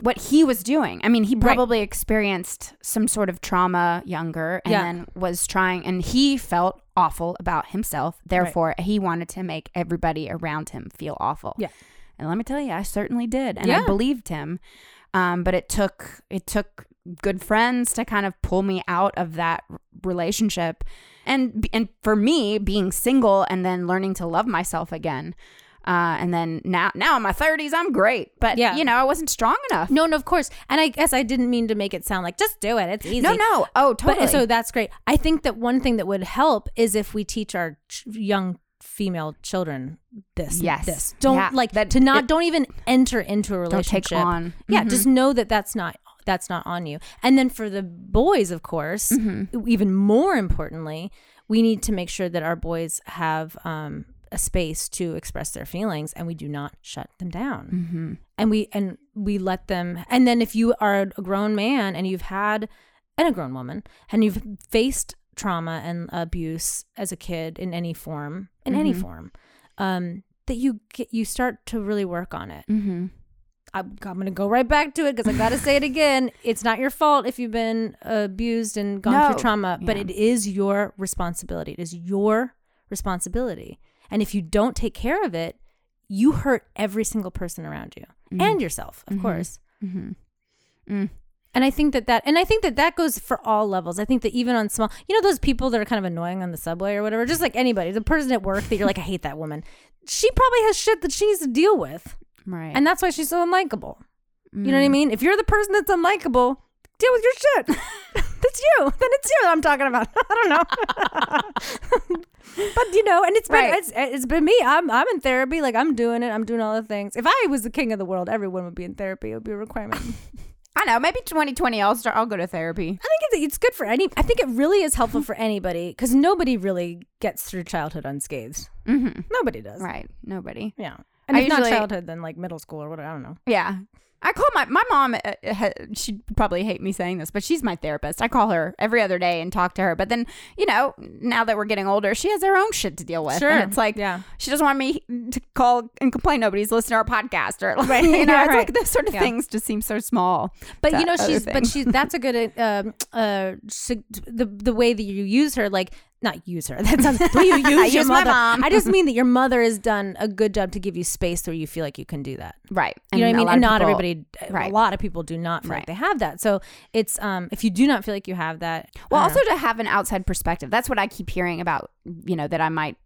[SPEAKER 4] what he was doing. I mean, he
[SPEAKER 1] Right.
[SPEAKER 4] probably experienced some sort of trauma younger and
[SPEAKER 1] Yeah.
[SPEAKER 4] then was trying, and he felt awful about himself. Therefore, he wanted to make everybody around him feel awful.
[SPEAKER 1] Yeah.
[SPEAKER 4] And let me tell you, I certainly did. And
[SPEAKER 1] Yeah.
[SPEAKER 4] I believed him. Um, but it took, it took good friends to kind of pull me out of that relationship. And, and for me, being single and then learning to love myself again. Uh, and then now, now in my 30s, I'm great. But,
[SPEAKER 1] Yeah.
[SPEAKER 4] you know, I wasn't strong enough.
[SPEAKER 1] no no of course and i guess i didn't mean to make it sound like just do it it's easy
[SPEAKER 4] No, no. Oh, totally.
[SPEAKER 1] But so that's great. I think that one thing that would help is if we teach our ch- young female children this.
[SPEAKER 4] Yes.
[SPEAKER 1] This. Don't
[SPEAKER 4] Yeah,
[SPEAKER 1] like
[SPEAKER 4] that
[SPEAKER 1] to not
[SPEAKER 4] it-
[SPEAKER 1] don't even enter into a
[SPEAKER 4] Don't
[SPEAKER 1] relationship.
[SPEAKER 4] take on.
[SPEAKER 1] Yeah,
[SPEAKER 4] Mhm.
[SPEAKER 1] just know that that's not that's not on you. And then for the boys, of course,
[SPEAKER 4] Mm-hmm.
[SPEAKER 1] even more importantly, we need to make sure that our boys have um, a space to express their feelings, and we do not shut them down.
[SPEAKER 4] Mm-hmm.
[SPEAKER 1] And we and we let them. And then if you are a grown man and you've had and a grown woman and you've faced trauma and abuse as a kid in any form, in any
[SPEAKER 4] Mhm.
[SPEAKER 1] form, um, that you get you start to really work on it
[SPEAKER 4] Mm-hmm.
[SPEAKER 1] I'm, I'm going to go right back to it because I got to say it again. It's not your fault if you've been abused and gone
[SPEAKER 4] No.
[SPEAKER 1] through trauma, but it is your responsibility. It is your responsibility. And if you don't take care of it, you hurt every single person around you
[SPEAKER 4] Mm-hmm.
[SPEAKER 1] and yourself, of course.
[SPEAKER 4] Mm.
[SPEAKER 1] And I think that that, and I think that that goes for all levels. I think that even on small, you know, those people that are kind of annoying on the subway or whatever, just like anybody, the person at work that you're like, I hate that woman. She probably has shit that she needs to deal with.
[SPEAKER 4] Right.
[SPEAKER 1] And that's why she's so unlikable. You
[SPEAKER 4] Mm.
[SPEAKER 1] know what I mean? If you're the person that's unlikable, deal with your shit. that's you. Then it's you that I'm talking about. I don't know. but you know, and it's been
[SPEAKER 4] Right.
[SPEAKER 1] it's, it's been me. I'm I'm in therapy. Like I'm doing it. I'm doing all the things. If I was the king of the world, everyone would be in therapy. It would be a requirement.
[SPEAKER 4] I know. Maybe 2020, I'll start. I'll go to therapy.
[SPEAKER 1] I think it's, it's good for any. I think it really is helpful for anybody because nobody really gets through childhood unscathed.
[SPEAKER 4] Mm-hmm.
[SPEAKER 1] Nobody does.
[SPEAKER 4] Right. Nobody.
[SPEAKER 1] Yeah. And
[SPEAKER 4] I
[SPEAKER 1] if not childhood, then like middle school or whatever. I don't know.
[SPEAKER 4] Yeah. I call my my mom. Uh, uh, she'd probably hate me saying this, but she's my therapist. I call her every other day and talk to her. But then, you know, now that we're getting older, she has her own shit to deal with.
[SPEAKER 1] Sure.
[SPEAKER 4] And it's like,
[SPEAKER 1] Yeah.
[SPEAKER 4] she doesn't want me to call and complain nobody's listening to our podcast or,
[SPEAKER 1] Right.
[SPEAKER 4] you know,
[SPEAKER 1] Yeah,
[SPEAKER 4] it's
[SPEAKER 1] right.
[SPEAKER 4] like those sort of
[SPEAKER 1] Yeah.
[SPEAKER 4] things just seem so small.
[SPEAKER 1] But you know, she's but she's that's a good um uh the the way that you use her like not use her that sounds way you use
[SPEAKER 4] I
[SPEAKER 1] your
[SPEAKER 4] use my
[SPEAKER 1] mother.
[SPEAKER 4] mom.
[SPEAKER 1] I just mean that your mother has done a good job to give you space where you feel like you can do that.
[SPEAKER 4] Right.
[SPEAKER 1] You know what I mean? And not
[SPEAKER 4] people-
[SPEAKER 1] everybody.
[SPEAKER 4] Right.
[SPEAKER 1] A lot of people do not feel
[SPEAKER 4] Right.
[SPEAKER 1] like they have that. So it's um if you do not feel like you have that.
[SPEAKER 4] Well, also
[SPEAKER 1] know.
[SPEAKER 4] to have an outside perspective. That's what I keep hearing about, you know, that I might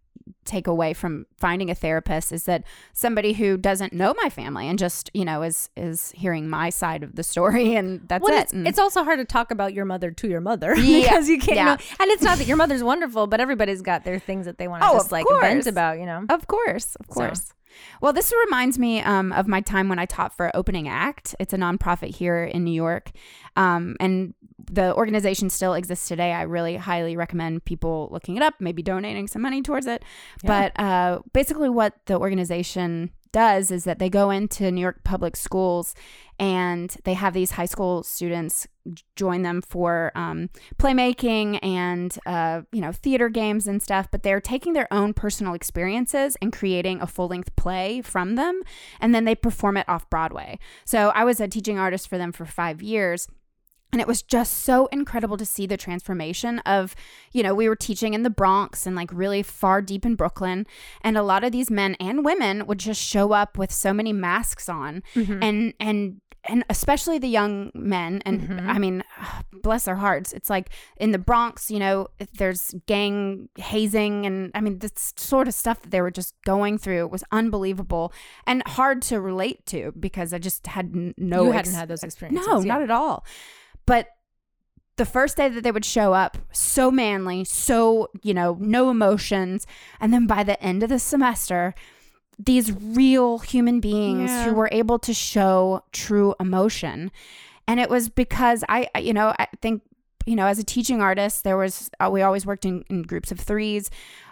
[SPEAKER 4] take away from finding a therapist is that somebody who doesn't know my family and just, you know, is is hearing my side of the story and that's
[SPEAKER 1] Well,
[SPEAKER 4] it.
[SPEAKER 1] it's,
[SPEAKER 4] And-
[SPEAKER 1] it's also hard to talk about your mother to your mother
[SPEAKER 4] Yeah.
[SPEAKER 1] because you can't
[SPEAKER 4] Yeah.
[SPEAKER 1] know. And it's not that your mother's wonderful, but everybody's got their things that they want to
[SPEAKER 4] Oh,
[SPEAKER 1] just like
[SPEAKER 4] course.
[SPEAKER 1] vent about. You know.
[SPEAKER 4] Of course, of
[SPEAKER 1] So-
[SPEAKER 4] course. Well, this reminds me um, of my time when I taught for Opening Act. It's a nonprofit here in New York, um, and the organization still exists today. I really highly recommend people looking it up, maybe donating some money towards it. But uh, basically, what the organization does is that they go into New York public schools and they have these high school students join them for um, playmaking and uh, you know theater games and stuff but they're taking their own personal experiences and creating a full-length play from them and then they perform it off broadway so i was a teaching artist for them for five years and it was just so incredible to see the transformation of, you know, we were teaching in the Bronx and like really far deep in Brooklyn. And a lot of these men and women would just show up with so many masks on mm-hmm. and, and, and especially the young men. And mm-hmm. I mean, bless their hearts. It's like in the Bronx, you know, there's gang hazing and I mean, this sort of stuff that they were just going through was unbelievable and hard to relate to because I just had no
[SPEAKER 1] you
[SPEAKER 4] ex-
[SPEAKER 1] hadn't had those experiences.
[SPEAKER 4] no,
[SPEAKER 1] yeah.
[SPEAKER 4] not at all. But the first day that they would show up, so manly, so, you know, no emotions. And then by the end of the semester, these real human beings
[SPEAKER 1] Yeah.
[SPEAKER 4] who were able to show true emotion. And it was because I, I- you know, I think, you know, as a teaching artist, there was, uh, we always worked in, in groups of threes.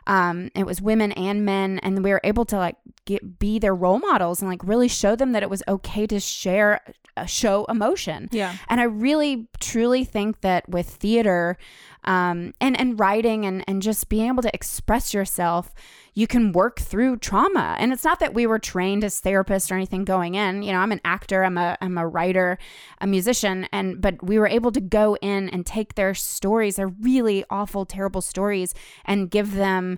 [SPEAKER 4] Um, it was women and men. And we were able to like get, be their role models and like really show them that it was okay to share, uh, show emotion.
[SPEAKER 1] Yeah.
[SPEAKER 4] And I really truly think that with theater um, and, and writing and, and just being able to express yourself, you can work through trauma. And it's not that we were trained as therapists or anything going in. You know, I'm an actor, I'm a I'm a writer, a musician, and but we were able to go in and take their stories, their really awful, terrible stories, and give them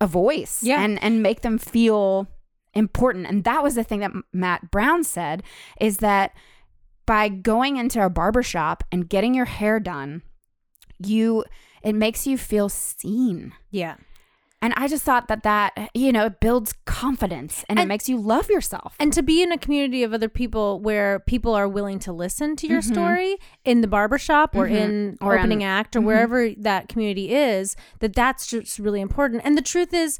[SPEAKER 4] a voice
[SPEAKER 1] Yeah.
[SPEAKER 4] and and make them feel important. And that was the thing that Matt Brown said is that by going into a barbershop and getting your hair done, you it makes you feel seen.
[SPEAKER 1] Yeah.
[SPEAKER 4] And I just thought that that, you know, it builds confidence and, it makes you love yourself.
[SPEAKER 1] And to be in a community of other people where people are willing to listen to your story in the barbershop or
[SPEAKER 4] Mhm.
[SPEAKER 1] in
[SPEAKER 4] Or
[SPEAKER 1] opening
[SPEAKER 4] in-
[SPEAKER 1] act or wherever that community is, that that's just really important. And the truth is,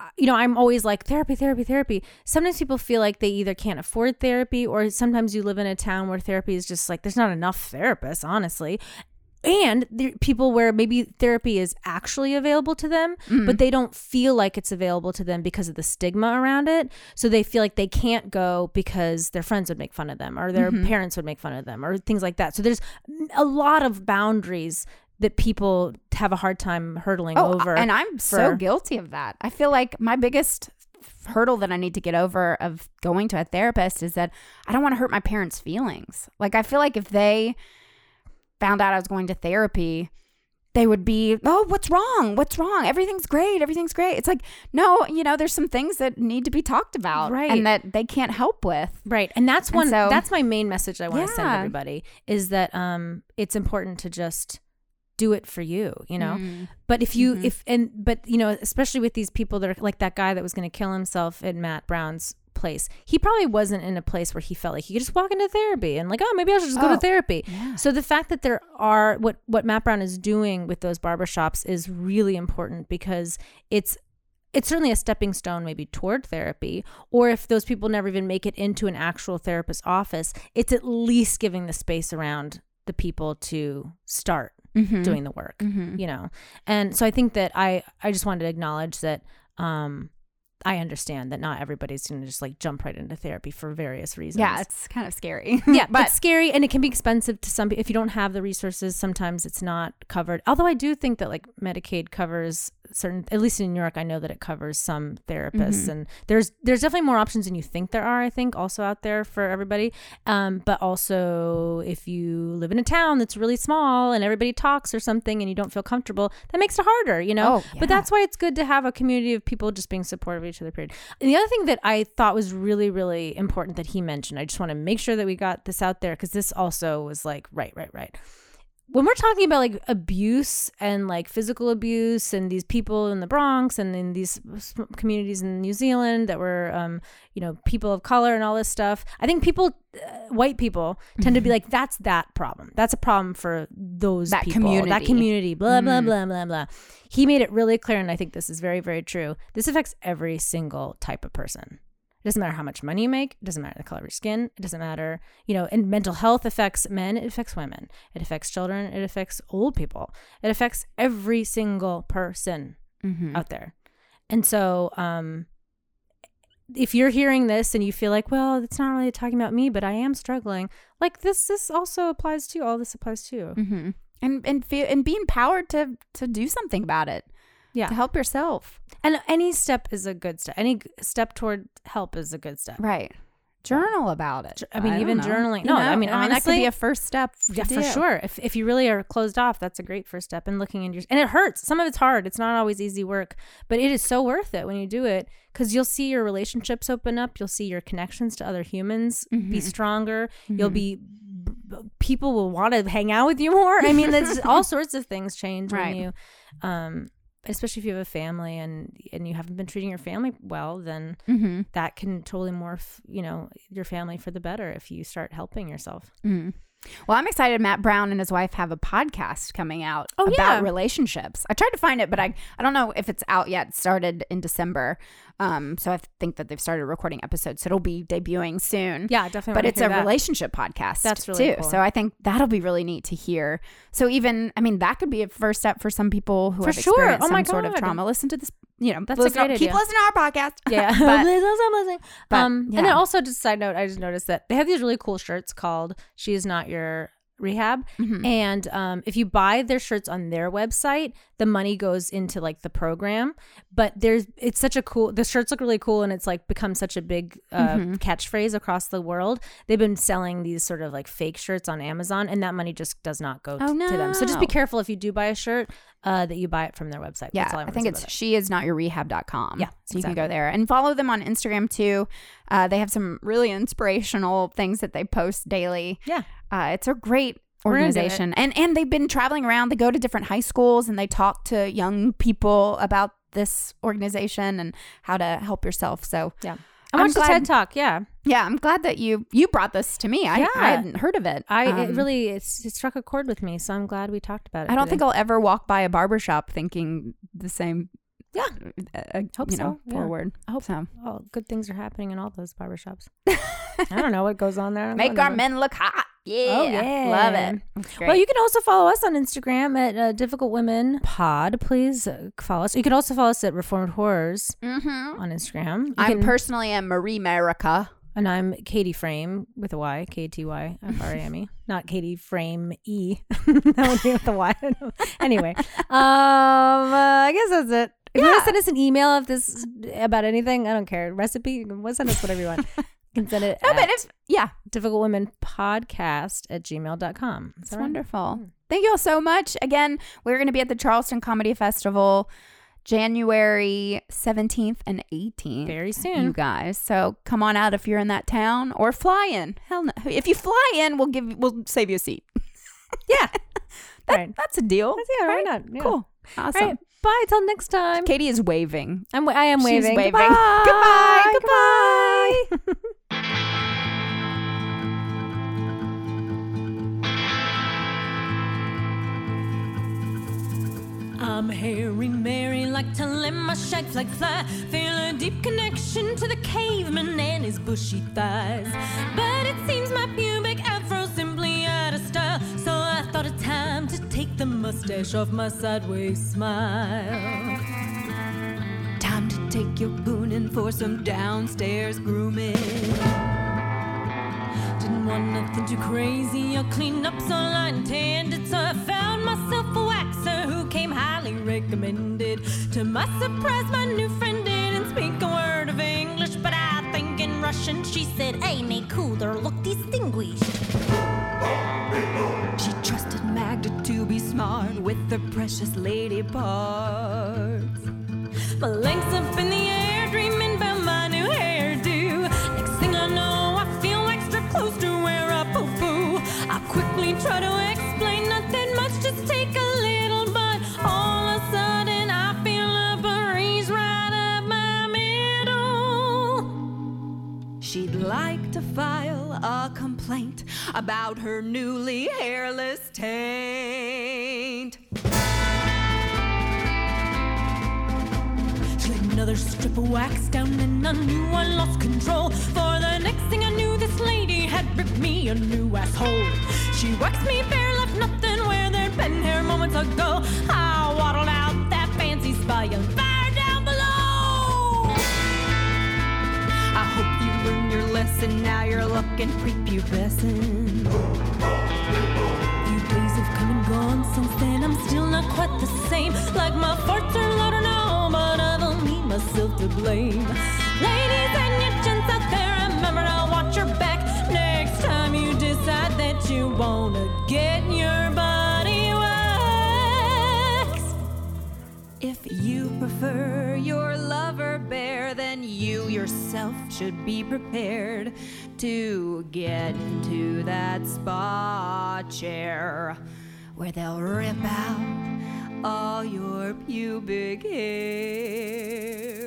[SPEAKER 1] uh, you know, I'm always like therapy, therapy, therapy. Sometimes people feel like they either can't afford therapy or sometimes you live in a town where therapy is just like there's not enough therapists, honestly. And are people where maybe therapy is actually available to them, mm-hmm. but they don't feel like it's available to them because of the stigma around it. So they feel like they can't go because their friends would make fun of them or their mm-hmm. parents would make fun of them or things like that. So there's a lot of boundaries that people have a hard time hurdling oh, over.
[SPEAKER 4] Oh, and I'm so guilty of that. I feel like my biggest hurdle that I need to get over of going to a therapist is that I don't want to hurt my parents' feelings. Like I feel like if they found out I was going to therapy, they would be, "Oh, what's wrong? What's wrong? Everything's great. Everything's great." It's like, "No, you know, there's some things that need to be talked about
[SPEAKER 1] Right.
[SPEAKER 4] and that they can't help with."
[SPEAKER 1] Right. And that's
[SPEAKER 4] And
[SPEAKER 1] one
[SPEAKER 4] so-
[SPEAKER 1] that's my main message I want to send everybody is that um it's important to just do it for you, you know?
[SPEAKER 4] Mm.
[SPEAKER 1] But if you
[SPEAKER 4] Mhm.
[SPEAKER 1] if and but you know, especially with these people that are like that guy that was going to kill himself at Matt Brown's place. He probably wasn't in a place where he felt like he could just walk into therapy and like, oh, maybe I should just go
[SPEAKER 4] Oh,
[SPEAKER 1] to therapy.
[SPEAKER 4] yeah.
[SPEAKER 1] So the fact that there are what what Matt Brown is doing with those barbershops is really important because it's it's certainly a stepping stone maybe toward therapy or if those people never even make it into an actual therapist's office it's at least giving the space around the people to start
[SPEAKER 4] Mhm.
[SPEAKER 1] doing the work
[SPEAKER 4] Mhm.
[SPEAKER 1] you know and so i think that i i just wanted to acknowledge that um i understand that not everybody's going to just like jump right into therapy for various reasons
[SPEAKER 4] Yeah, it's kind of scary.
[SPEAKER 1] yeah,
[SPEAKER 4] but
[SPEAKER 1] it's scary and it can be expensive to some. If you don't have the resources, sometimes it's not covered. Although I do think that like Medicaid covers certain. At least in New York, I know that it covers some therapists,
[SPEAKER 4] Mhm.
[SPEAKER 1] and there's there's definitely more options than you think there are. I think also out there for everybody. Um, but also if you live in a town that's really small and everybody talks or something, and you don't feel comfortable, that makes it harder. You know.
[SPEAKER 4] Oh, yeah.
[SPEAKER 1] But that's why it's good to have a community of people just being supportive of each other. Period. And the other thing that I thought was really, really important that he mentioned, I just want to make sure that we got this out there because this also was like, right, right, right. When we're talking about like abuse and like physical abuse and these people in the Bronx and in these communities in New Zealand that were, um, you know, people of color and all this stuff, I think people, uh, white people, tend to be like, that's that problem. That's a problem for those
[SPEAKER 4] That
[SPEAKER 1] people, that
[SPEAKER 4] community.
[SPEAKER 1] community, blah blah
[SPEAKER 4] Mhm.
[SPEAKER 1] blah blah blah. He made it really clear, and I think this is very very true. This affects every single type of person. It doesn't matter how much money you make. It doesn't matter the color of your skin. It doesn't matter, you know, and mental health affects men. It affects women. It affects children. It affects old people. It affects every single person
[SPEAKER 4] Mhm.
[SPEAKER 1] out there. And so, um, if you're hearing this and you feel like, well, it's not really talking about me, but I am struggling, like this, this also applies to you. All this applies to you.
[SPEAKER 4] Mhm. and and feel and be empowered to to do something about it.
[SPEAKER 1] Yeah.
[SPEAKER 4] to help yourself.
[SPEAKER 1] And any step is a good step. Any step toward help is a good step.
[SPEAKER 4] Right. Journal about it.
[SPEAKER 1] I mean,
[SPEAKER 4] don't
[SPEAKER 1] even
[SPEAKER 4] know.
[SPEAKER 1] journaling-
[SPEAKER 4] You
[SPEAKER 1] no, I mean, honestly,
[SPEAKER 4] that could be a first step.
[SPEAKER 1] Yeah, for
[SPEAKER 4] do.
[SPEAKER 1] sure. If if you really are closed off, that's a great first step. And looking into your and it hurts. Some of it's hard. It's not always easy work, but it is so worth it when you do it because you'll see your relationships open up. You'll see your connections to other humans be
[SPEAKER 4] Mhm.
[SPEAKER 1] stronger. You'll be people will want to hang out with you more. I mean, that's all sorts of things change
[SPEAKER 4] Right.
[SPEAKER 1] when you, um, especially if you have a family and and you haven't been treating your family well, then
[SPEAKER 4] Mhm.
[SPEAKER 1] that can totally morph, you know, your family for the better if you start helping yourself.
[SPEAKER 4] Mhm. Well, I'm excited. Matt Brown and his wife have a podcast coming out
[SPEAKER 1] Oh,
[SPEAKER 4] about
[SPEAKER 1] yeah.
[SPEAKER 4] relationships. I tried to find it, but I I don't know if it's out yet. It started in December, um, so I think that they've started recording episodes. So it'll be debuting soon.
[SPEAKER 1] Yeah, definitely.
[SPEAKER 4] but it's a
[SPEAKER 1] that.
[SPEAKER 4] relationship podcast.
[SPEAKER 1] That's really
[SPEAKER 4] too.
[SPEAKER 1] cool.
[SPEAKER 4] So I think that'll be really neat to hear. So even I mean that could be a first step for some people who
[SPEAKER 1] For
[SPEAKER 4] have
[SPEAKER 1] sure.
[SPEAKER 4] experienced
[SPEAKER 1] Oh my
[SPEAKER 4] some sort of trauma. Listen to this. You know,
[SPEAKER 1] That's a
[SPEAKER 4] listen-
[SPEAKER 1] great
[SPEAKER 4] Keep
[SPEAKER 1] idea.
[SPEAKER 4] listening to our podcast.
[SPEAKER 1] Yeah.
[SPEAKER 4] but,
[SPEAKER 1] listen.
[SPEAKER 4] but,
[SPEAKER 1] um, And then also, just a side note, I just noticed that they have these really cool shirts called "She Is Not Your Rehab,"
[SPEAKER 4] Mhm.
[SPEAKER 1] and um, if you buy their shirts on their website, the money goes into like the program. But there's, it's such a cool. The shirts look really cool, and it's like become such a big uh,
[SPEAKER 4] Mhm.
[SPEAKER 1] catchphrase across the world. They've been selling these sort of like fake shirts on Amazon, and that money just does not go
[SPEAKER 4] Oh,
[SPEAKER 1] t- to them. So just be careful if you do buy a shirt uh, that you buy it from their website.
[SPEAKER 4] Yeah,
[SPEAKER 1] That's all
[SPEAKER 4] I,
[SPEAKER 1] wanna
[SPEAKER 4] think it's
[SPEAKER 1] it.
[SPEAKER 4] she not your rehab.com.
[SPEAKER 1] Yeah,
[SPEAKER 4] So you can go there and follow them on Instagram too. Uh, they have some really inspirational things that they post daily.
[SPEAKER 1] yeah.
[SPEAKER 4] Uh, it's a great
[SPEAKER 1] We're gonna do it.
[SPEAKER 4] organization. And and they've been traveling around. They go to different high schools and they talk to young people about this organization and how to help yourself. So
[SPEAKER 1] Yeah. I watched the TED Talk. Yeah.
[SPEAKER 4] yeah, I'm glad that you you brought this to me. I,
[SPEAKER 1] Yeah.
[SPEAKER 4] I hadn't heard of it.
[SPEAKER 1] I it
[SPEAKER 4] Um,
[SPEAKER 1] really it's, it struck a chord with me, so I'm glad we talked about it.
[SPEAKER 4] I don't
[SPEAKER 1] today.
[SPEAKER 4] think I'll ever walk by a barber shop thinking the same.
[SPEAKER 1] Yeah.
[SPEAKER 4] uh,
[SPEAKER 1] Hope
[SPEAKER 4] you
[SPEAKER 1] so,
[SPEAKER 4] know,
[SPEAKER 1] yeah.
[SPEAKER 4] forward.
[SPEAKER 1] I hope
[SPEAKER 4] so.
[SPEAKER 1] oh, good things are happening in all those barbershops. I don't know what goes on there.
[SPEAKER 4] Make our men look hot. Yeah.
[SPEAKER 1] Oh, yeah.
[SPEAKER 4] Love it.
[SPEAKER 1] Well, you can also follow us on Instagram at uh, Difficult Women Pod. Please uh, follow us. You can also follow us at Reformed Whores
[SPEAKER 4] mm-hmm.
[SPEAKER 1] on Instagram. You can-
[SPEAKER 4] personally am Marie Merica.
[SPEAKER 1] and I'm Katy Frame with a Y, K T Y F R A M E, not Katie Frame E. that would be with a Y. anyway, um, uh, I guess that's it. If you want to send us an email if this about anything, I don't care. Recipe, you can send us whatever you want. You can send it
[SPEAKER 4] No, but if yeah,
[SPEAKER 1] difficult women podcast at gmail.com.
[SPEAKER 4] It's
[SPEAKER 1] right?
[SPEAKER 4] wonderful. Hmm. Thank you all so much. Again, we're going to be at the Charleston Comedy Festival January 17th and 18th.
[SPEAKER 1] Very soon.
[SPEAKER 4] You guys, so come on out if you're in that town, or fly in. Hell no! If you fly in, we'll give we'll save you a seat.
[SPEAKER 1] Yeah.
[SPEAKER 4] That,
[SPEAKER 1] right.
[SPEAKER 4] That's a deal.
[SPEAKER 1] Yeah, why
[SPEAKER 4] right?
[SPEAKER 1] not? Yeah.
[SPEAKER 4] Cool. Awesome.
[SPEAKER 1] right. Bye. Till next time.
[SPEAKER 4] Katy is waving.
[SPEAKER 1] I'm, I am
[SPEAKER 4] She's
[SPEAKER 1] waving.
[SPEAKER 4] waving.
[SPEAKER 1] Goodbye.
[SPEAKER 4] Goodbye.
[SPEAKER 1] Goodbye. I'm Harry Mary, like to let my shag flag fly. Feel a deep connection to the caveman and his bushy thighs. But it seems my pubic afro's simply out of style. So I thought it time to take the mustache off my sideways smile. Time to take your boon in for some downstairs grooming. Didn't want nothing too crazy or clean up so I intended. So I found myself a came highly recommended. To my surprise, my new friend didn't speak a word of English, but I think in Russian she said, Amy Cooler, look distinguished. She trusted Magda to be smart with the precious lady parts. My legs up in the air, She'd like to file a complaint about her newly hairless taint. She laid another strip of wax down, and I knew I lost control. For the next thing I knew, this lady had ripped me a new asshole. She waxed me bare, left nothing where there'd been hair moments ago. I waddled out that fancy spy lesson. Now you're looking prepubescent. Few days have come and gone since then. I'm still not quite the same. Like my farts are louder now, but I don't need myself to blame. Ladies and you gents out there, remember to watch your back next time you decide that you wanna get your body you prefer your lover bear, then you yourself should be prepared to get into that spa chair where they'll rip out all your pubic hair.